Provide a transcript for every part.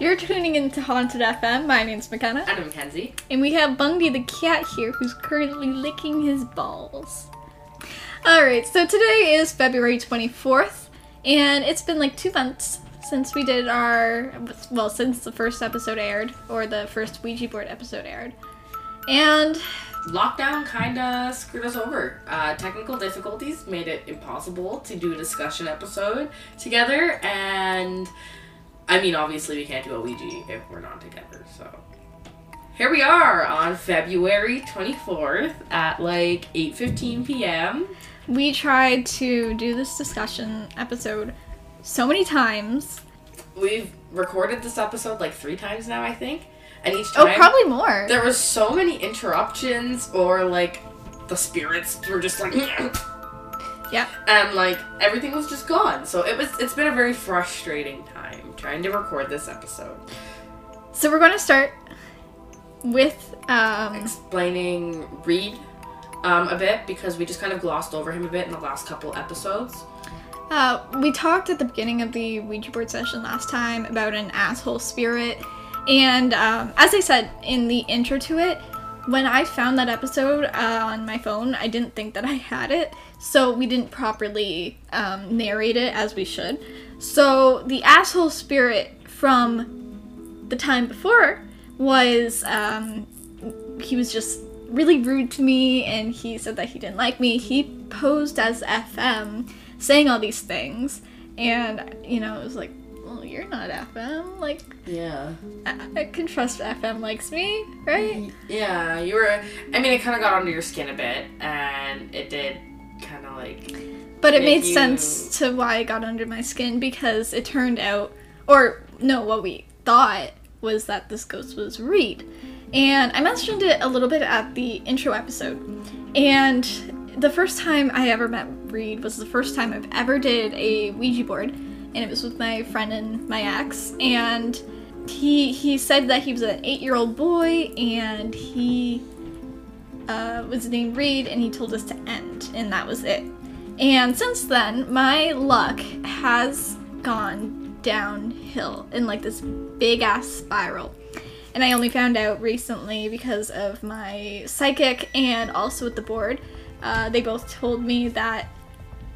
You're tuning into Haunted FM. My name's McKenna. I'm Mackenzie. And we have Bundy the cat here who's currently licking his balls. Alright, so today is February 24th, and it's been like two months since we did our. Well, since the first episode aired, or the first Ouija board episode aired. And Lockdown kinda screwed us over. Uh, technical difficulties made it impossible to do a discussion episode together, and I mean, obviously, we can't do a Ouija if we're not together, so. Here we are on February 24th at like 8:15 p.m. we tried to do this discussion episode so many times. We've recorded this episode like three times now, I think, and each oh, time Oh, probably more. there was so many interruptions or like the spirits were just like Yeah. and like everything was just gone. So it was it's been a very frustrating time trying to record this episode. So we're going to start with um, Explaining Reed um, a bit because we just kind of glossed over him a bit in the last couple episodes. Uh, we talked at the beginning of the Ouija board session last time about an asshole spirit, and um, as I said in the intro to it, when I found that episode uh, on my phone, I didn't think that I had it, so we didn't properly um, narrate it as we should. So the asshole spirit from the time before was um, he was just really rude to me and he said that he didn't like me. He posed as FM saying all these things and you know, it was like, you're not FM. Like, Yeah. I, I can trust FM likes me, right? Yeah, you were. I mean, it kind of got under your skin a bit, and it did kind of like. But it made you- sense to why it got under my skin because it turned out, or no, what we thought was that this ghost was Reed. And I mentioned it a little bit at the intro episode. And the first time I ever met Reed was the first time I've ever did a Ouija board, and it was with my friend and my ex. And he he said that he was an eight year old boy, and he uh, was named Reed, and he told us to end, and that was it. And since then, my luck has gone downhill in like this big ass spiral. And I only found out recently because of my psychic and also with the board. Uh, they both told me that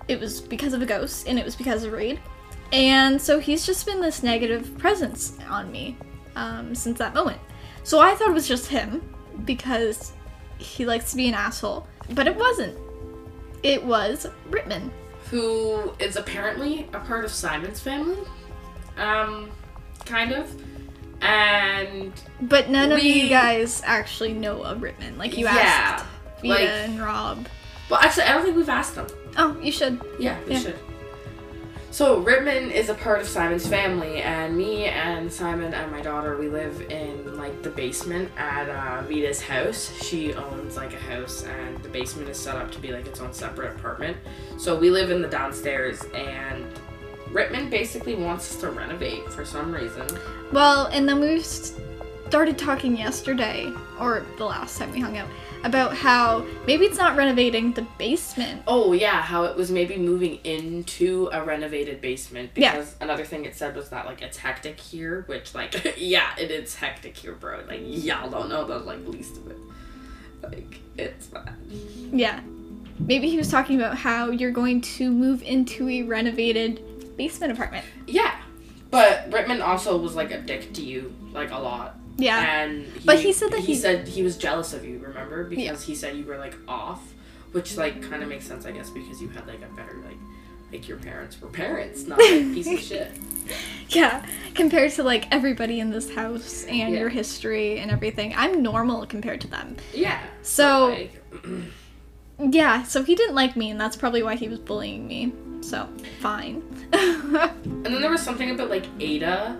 it was because of a ghost and it was because of Reed. And so he's just been this negative presence on me um, since that moment. So I thought it was just him because he likes to be an asshole. But it wasn't. It was Rittman. who is apparently a part of Simon's family, um, kind of, and But none of you guys actually know of Rittman. Like you Yeah, asked Vita like- and Rob. well, actually, I don't think we've asked them. Oh, you should. Yeah, we Yeah. should. So Rittman is a part of Simon's family, and me and Simon and my daughter, we live in like the basement at uh, Vita's house. She owns like a house, and the basement is set up to be like its own separate apartment. So we live in the downstairs, and Rittman basically wants us to renovate for some reason. Well, and then we started talking yesterday, or the last time we hung out, about how maybe it's not renovating the basement. Oh yeah, how it was maybe moving into a renovated basement Yeah. because another thing it said was that like it's hectic here, which like yeah, it is hectic here, bro. Like y'all don't know the like least of it. Like it's bad. Yeah. Maybe he was talking about how you're going to move into a renovated basement apartment. Yeah, but Rittman also was like a dick to you like a lot. Yeah. And he, But he said that he he- said he was jealous of you. Remember because Yeah. he said you were like off, which like kind of makes sense I guess because you had like a better like like your parents were parents, not like piece of shit. Yeah. Compared to like everybody in this house and Yeah. your history and everything, I'm normal compared to them. Yeah. So- like, Yeah, so he didn't like me, and that's probably why he was bullying me. So, fine. And then there was something about like Ada.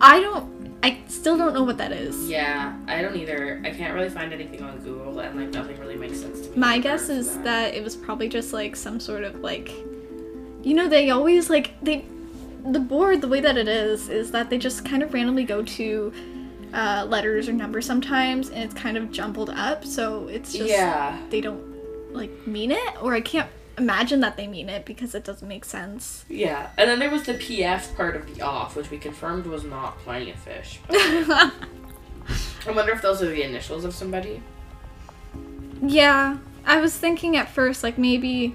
I don't. I still don't know what that is. Yeah, I don't either. I can't really find anything on Google, and like nothing really makes sense to me. My guess is to that it was probably just like some sort of like. You know, they always like. They. The board, the way that it is, is that they just kind of randomly go to uh, letters or numbers sometimes, and it's kind of jumbled up, so it's just. yeah, They don't like mean it, or I can't imagine that they mean it because it doesn't make sense. Yeah, and then there was the PF part of the off, which we confirmed was not plenty of fish. I wonder if those are the initials of somebody. yeah, I was thinking at first like maybe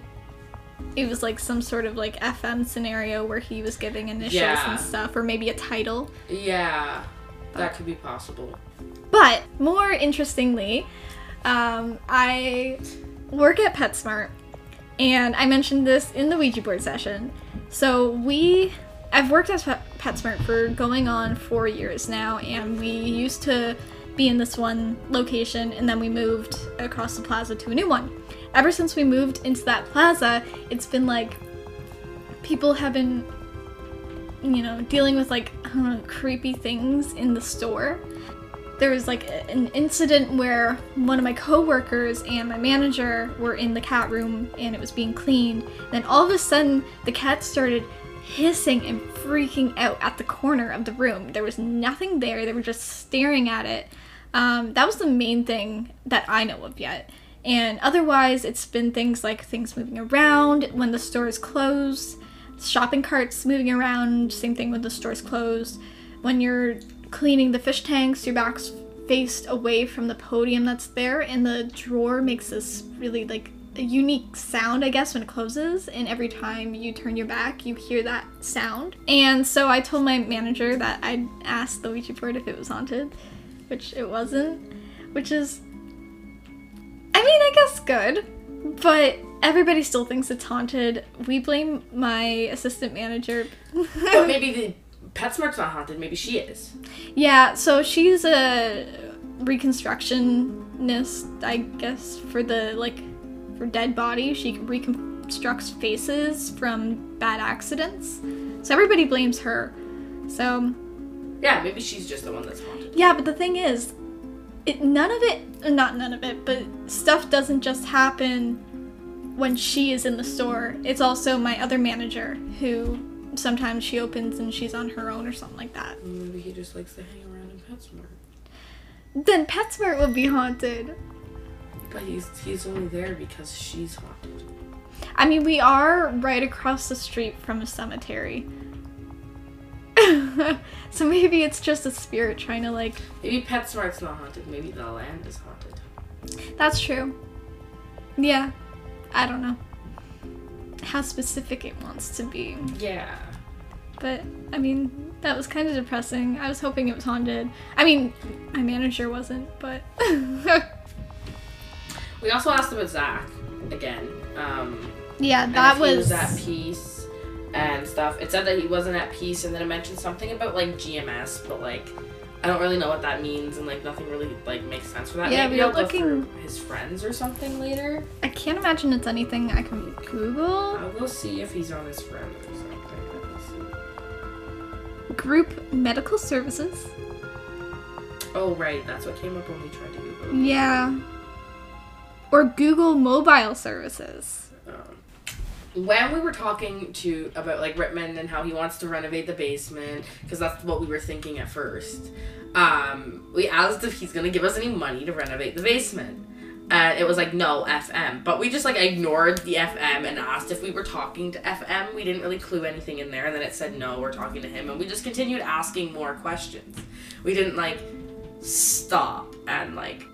it was like some sort of like FM scenario where he was giving initials Yeah. and stuff, or maybe a title. Yeah, that could be possible. But more interestingly, um, I work at PetSmart, and I mentioned this in the Ouija board session. So we, I've worked at Pet- PetSmart for going on four years now, and we used to be in this one location, and then we moved across the plaza to a new one. Ever since we moved into that plaza, it's been like people have been, you know, dealing with like know, creepy things in the store there was like an incident where one of my coworkers and my manager were in the cat room and it was being cleaned. Then all of a sudden, the cat started hissing and freaking out at the corner of the room. There was nothing there. They were just staring at it. Um, that was the main thing that I know of yet. And otherwise, it's been things like things moving around when the store is closed, shopping carts moving around, same thing when the store's closed. When you're cleaning the fish tanks, your back's faced away from the podium that's there, and the drawer makes this really like a unique sound, I guess, when it closes. And every time you turn your back, you hear that sound. And so I told my manager that I'd asked the Ouija board if it was haunted, which it wasn't, which is, I mean, I guess good, but everybody still thinks it's haunted. We blame my assistant manager. But maybe the PetSmart's not haunted. Maybe she is. Yeah, so she's a reconstructionist, I guess, for the like for dead bodies. She reconstructs faces from bad accidents. So everybody blames her. So Yeah, maybe she's just the one that's haunted. yeah, but the thing is, it none of it, not none of it, but stuff doesn't just happen when she is in the store. It's also my other manager who sometimes she opens and she's on her own or something like that. Maybe he just likes to hang around in PetSmart. Then PetSmart would be haunted. But he's he's only there because she's haunted. I mean, we are right across the street from a cemetery. so maybe it's just a spirit trying to like. Maybe PetSmart's not haunted. Maybe the land is haunted. That's true. Yeah, I don't know how specific it wants to be, Yeah. But I mean that was kind of depressing. I was hoping it was haunted. I mean, my manager wasn't, but We also asked about Zach again. Um, yeah, that if he was. was at peace and stuff. It said that he wasn't at peace, and then it mentioned something about like GMS, but like I don't really know what that means, and like nothing really like makes sense for that. Yeah, Maybe we look looking- his friends or something later. I can't imagine it's anything I can Google. I'll go see if he's on his friends Group medical services. Oh right, that's what came up when we tried to Google. it. Yeah. Or Google mobile services. Um, when we were talking to about like Rittman and how he wants to renovate the basement because that's what we were thinking at first, um, we asked if he's gonna give us any money to renovate the basement. And it was like no FM, but we just like ignored the FM and asked if we were talking to FM. We didn't really clue anything in there, and then it said no, we're talking to him, and we just continued asking more questions. We didn't like stop and like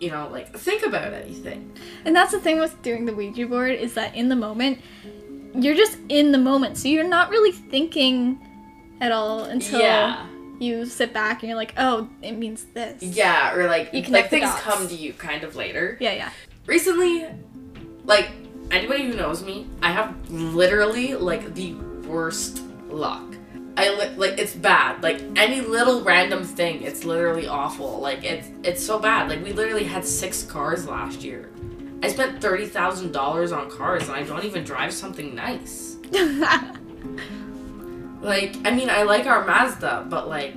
you know like think about anything. And that's the thing with doing the Ouija board is that in the moment, you're just in the moment. So you're not really thinking at all until yeah. You sit back and you're like, oh, it means this. Yeah, or like You like connect things dots. come to you kind of later. Yeah, yeah. Recently, like anybody who knows me, I have literally like the worst luck. I li- like it's bad. Like any little random thing, it's literally awful. Like it's it's so bad. Like we literally had six cars last year. I spent thirty thousand dollars on cars, and I don't even drive something nice. Like, I mean, I like our Mazda, but like,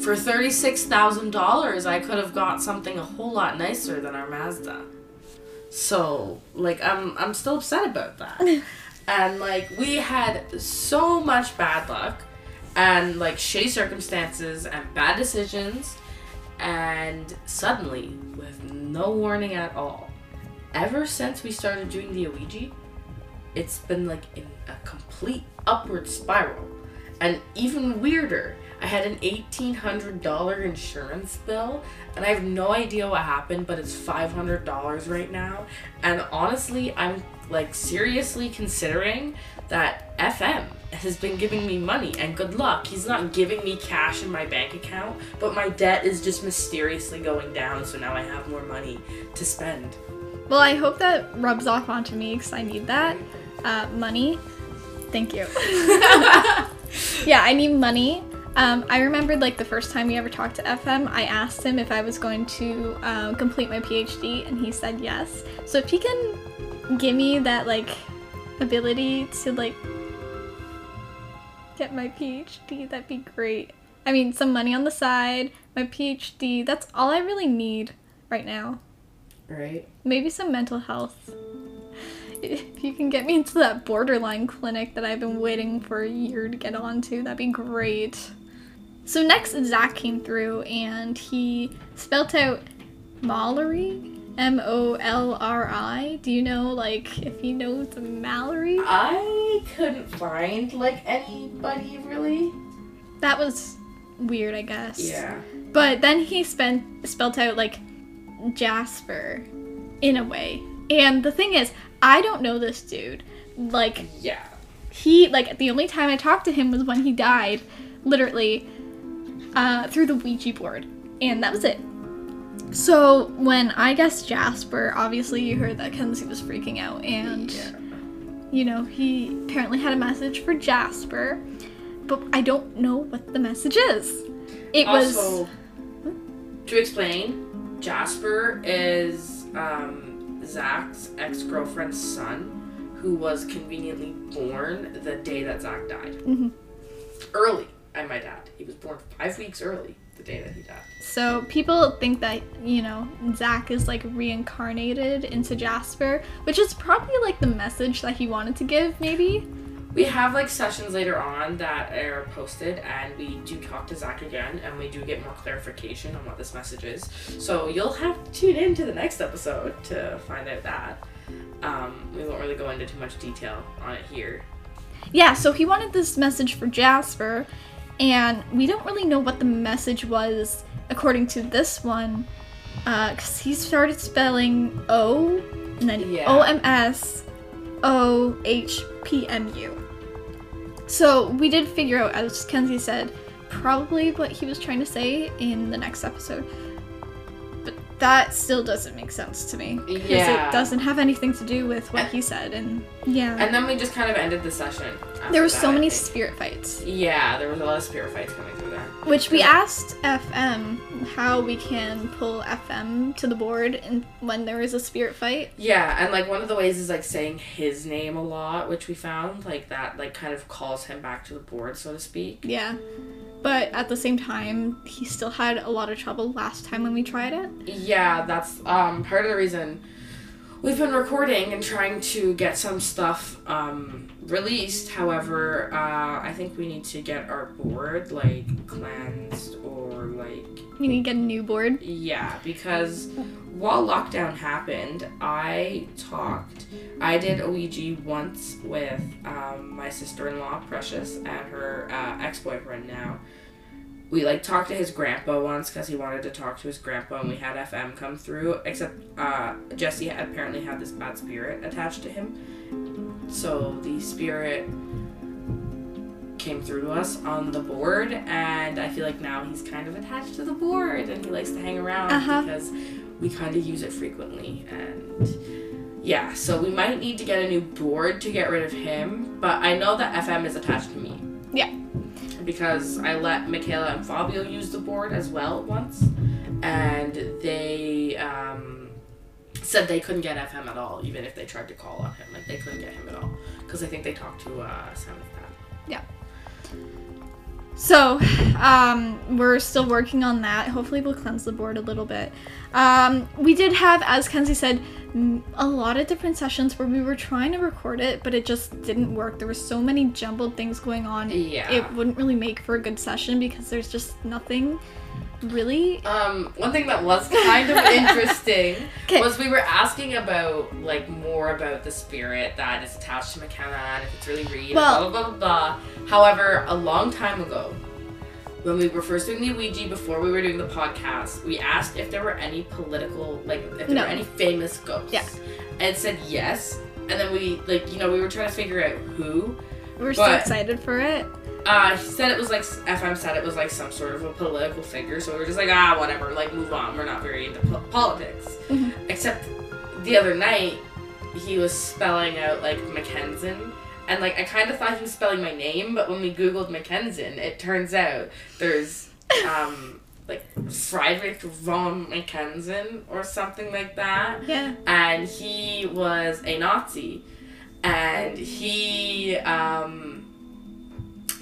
for thirty-six thousand dollars, I could have got something a whole lot nicer than our Mazda. So, like, I'm I'm still upset about that. and like, we had so much bad luck, and like shitty circumstances and bad decisions, and suddenly, with no warning at all, ever since we started doing the Ouija, it's been like in a complete upward spiral. And even weirder, I had an $1,800 insurance bill, and I have no idea what happened, but it's $500 right now. And honestly, I'm like seriously considering that FM has been giving me money, and good luck. He's not giving me cash in my bank account, but my debt is just mysteriously going down, so now I have more money to spend. Well, I hope that rubs off onto me because I need that uh, money. Thank you. yeah, I need money. Um, I remembered like the first time we ever talked to FM, I asked him if I was going to um, complete my PhD, and he said yes. So if he can give me that like ability to like get my PhD, that'd be great. I mean, some money on the side, my PhD, that's all I really need right now. Right? Maybe some mental health. If you can get me into that borderline clinic that I've been waiting for a year to get onto, that'd be great. So next, Zach came through and he spelt out Mallory, M O L R I. Do you know, like, if he knows Mallory? I couldn't find like anybody really. That was weird, I guess. Yeah. But then he spent spelt out like Jasper in a way. And the thing is, I don't know this dude. Like Yeah. he like the only time I talked to him was when he died, literally, uh, through the Ouija board. And that was it. So when I guessed Jasper, obviously you heard that Kenzie was freaking out and Yeah. you know, he apparently had a message for Jasper, but I don't know what the message is. It was to explain, Jasper is um, Zach's ex girlfriend's son, who was conveniently born the day that Zach died. Mhm. Early, I might add. He was born five weeks early, the day that he died. So people think that, you know, Zach is like reincarnated into Jasper, which is probably like the message that he wanted to give, maybe. We have like sessions later on that are posted, and we do talk to Zach again, and we do get more clarification on what this message is. So you'll have to tune in to the next episode to find out that. Um, we won't really go into too much detail on it here. Yeah, so he wanted this message for Jasper, and we don't really know what the message was according to this one, because he started spelling O and then Yeah. O M S O H P M U. So we did figure out, as Kenzie said, probably what he was trying to say in the next episode. That still doesn't make sense to me. Because Yeah. it doesn't have anything to do with what he said, and yeah. And then we just kind of ended the session. there were so many spirit fights. Yeah, there was a lot of spirit fights coming through there. Which we asked FM how we can pull FM to the board and when there is a spirit fight. Yeah, and like one of the ways is like saying his name a lot, which we found like that like kind of calls him back to the board, so to speak. Yeah. But at the same time, he still had a lot of trouble last time when we tried it. Yeah, that's um part of the reason we've been recording and trying to get some stuff um released. However, uh I think we need to get our board like cleansed or like We need to get a new board. Yeah, because while lockdown happened, I talked. I did Ouija once with um, my sister in law, Precious, and her uh, ex boyfriend now. We like talked to his grandpa once because he wanted to talk to his grandpa, and we had FM come through. Except uh, Jesse apparently had this bad spirit attached to him, so the spirit came through to us on the board, and I feel like now he's kind of attached to the board, and he likes to hang around Uh-huh. because we kind of use it frequently, and yeah, so we might need to get a new board to get rid of him, but I know that FM is attached to me. Yeah. Because I let Michaela and Fabio use the board as well once, and they um, said they couldn't get FM at all, even if they tried to call on him. Like they couldn't get him at all, because I think they talked to uh, Sam with that. Yeah. So, um, we're still working on that. Hopefully, we'll cleanse the board a little bit. Um, we did have, as Kenzie said, a lot of different sessions where we were trying to record it, but it just didn't work. There were so many jumbled things going on. Yeah. It wouldn't really make for a good session because there's just nothing Really? Um, one thing that was kind of interesting was we were asking about like more about the spirit that is attached to McKenna and if it's really real, Well- blah blah blah blah. However, a long time ago, when we were first doing the Ouija before we were doing the podcast, we asked if there were any political like if there No. were any famous ghosts. Yeah. And said yes. And then we like you know we were trying to figure out who. We're so excited for it. Uh, he said it was like FM said it was like some sort of a political figure, so we were just like ah whatever, like move on. We're not very into po- politics. Mhm. Except the other night, he was spelling out like Mackenzie, and like I kind of thought he was spelling my name, but when we googled Mackenzie, it turns out there's um like Friedrich von Mackenzie or something like that Yeah. and he was a Nazi, and he um,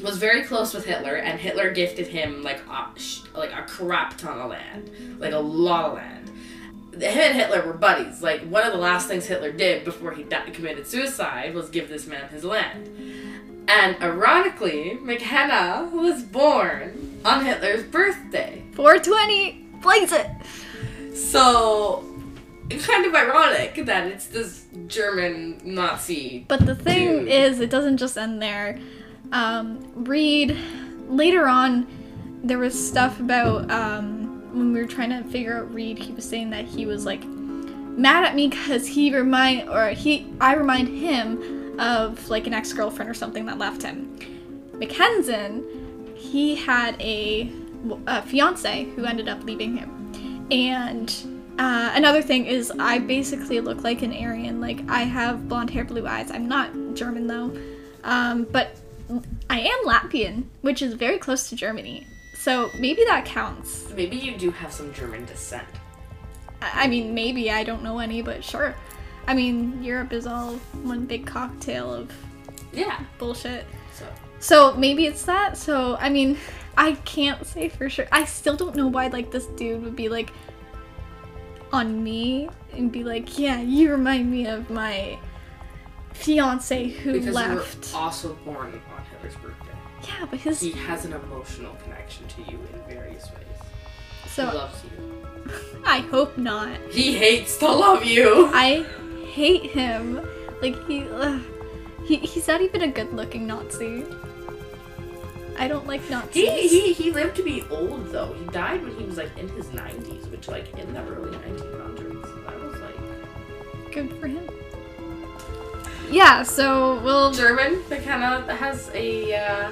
was very close with Hitler, and Hitler gifted him like a, like a crap ton of land, like a lot of land. Him and Hitler were buddies. Like one of the last things Hitler did before he committed suicide was give this man his land. And ironically, McKenna was born on Hitler's birthday. 420. Blaze it. So, it's kind of ironic that it's this German Nazi. But the thing Dude. is, it doesn't just end there. Um, Reed, later on, there was stuff about um, when we were trying to figure out Reed. He was saying that he was like mad at me because he remind or he I remind him of like an ex girlfriend or something that left him. Mackenzie, he had a, a fiance who ended up leaving him, and uh, another thing is I basically look like an Aryan. Like I have blonde hair, blue eyes. I'm not German though, um, but I am Latvian, which is very close to Germany. So maybe that counts. Maybe you do have some German descent. I I mean, maybe I don't know any, but sure. I mean, Europe is all one big cocktail of Yeah. bullshit. So, So maybe it's that. So I mean, I can't say for sure. I still don't know why like this dude would be like on me and be like, "Yeah, you remind me of my fiance who because left." also born on Hitler's birthday. Yeah, but his He has an emotional connection to you in various ways. So he loves you. I hope not. He hates to love you. I hate him. Like he, he he's not even a good-looking Nazi. I don't like Nazis. He, he he lived to be old though. He died when he was like in his 90s, which like in the early 1900s. That was like Good for him. Yeah, so we'll. German. McKenna has a uh,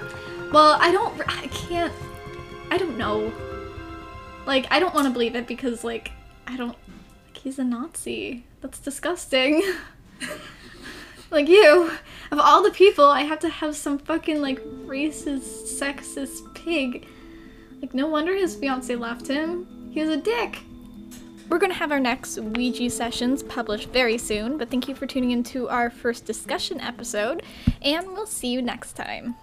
Well, I don't. I can't. I don't know. Like, I don't want to believe it because, like, I don't. Like, he's a Nazi. That's disgusting. like, you. Of all the people, I have to have some fucking, like, racist, sexist pig. Like, no wonder his fiance left him. He was a dick. We're going to have our next Ouija sessions published very soon, but thank you for tuning into our first discussion episode, and we'll see you next time.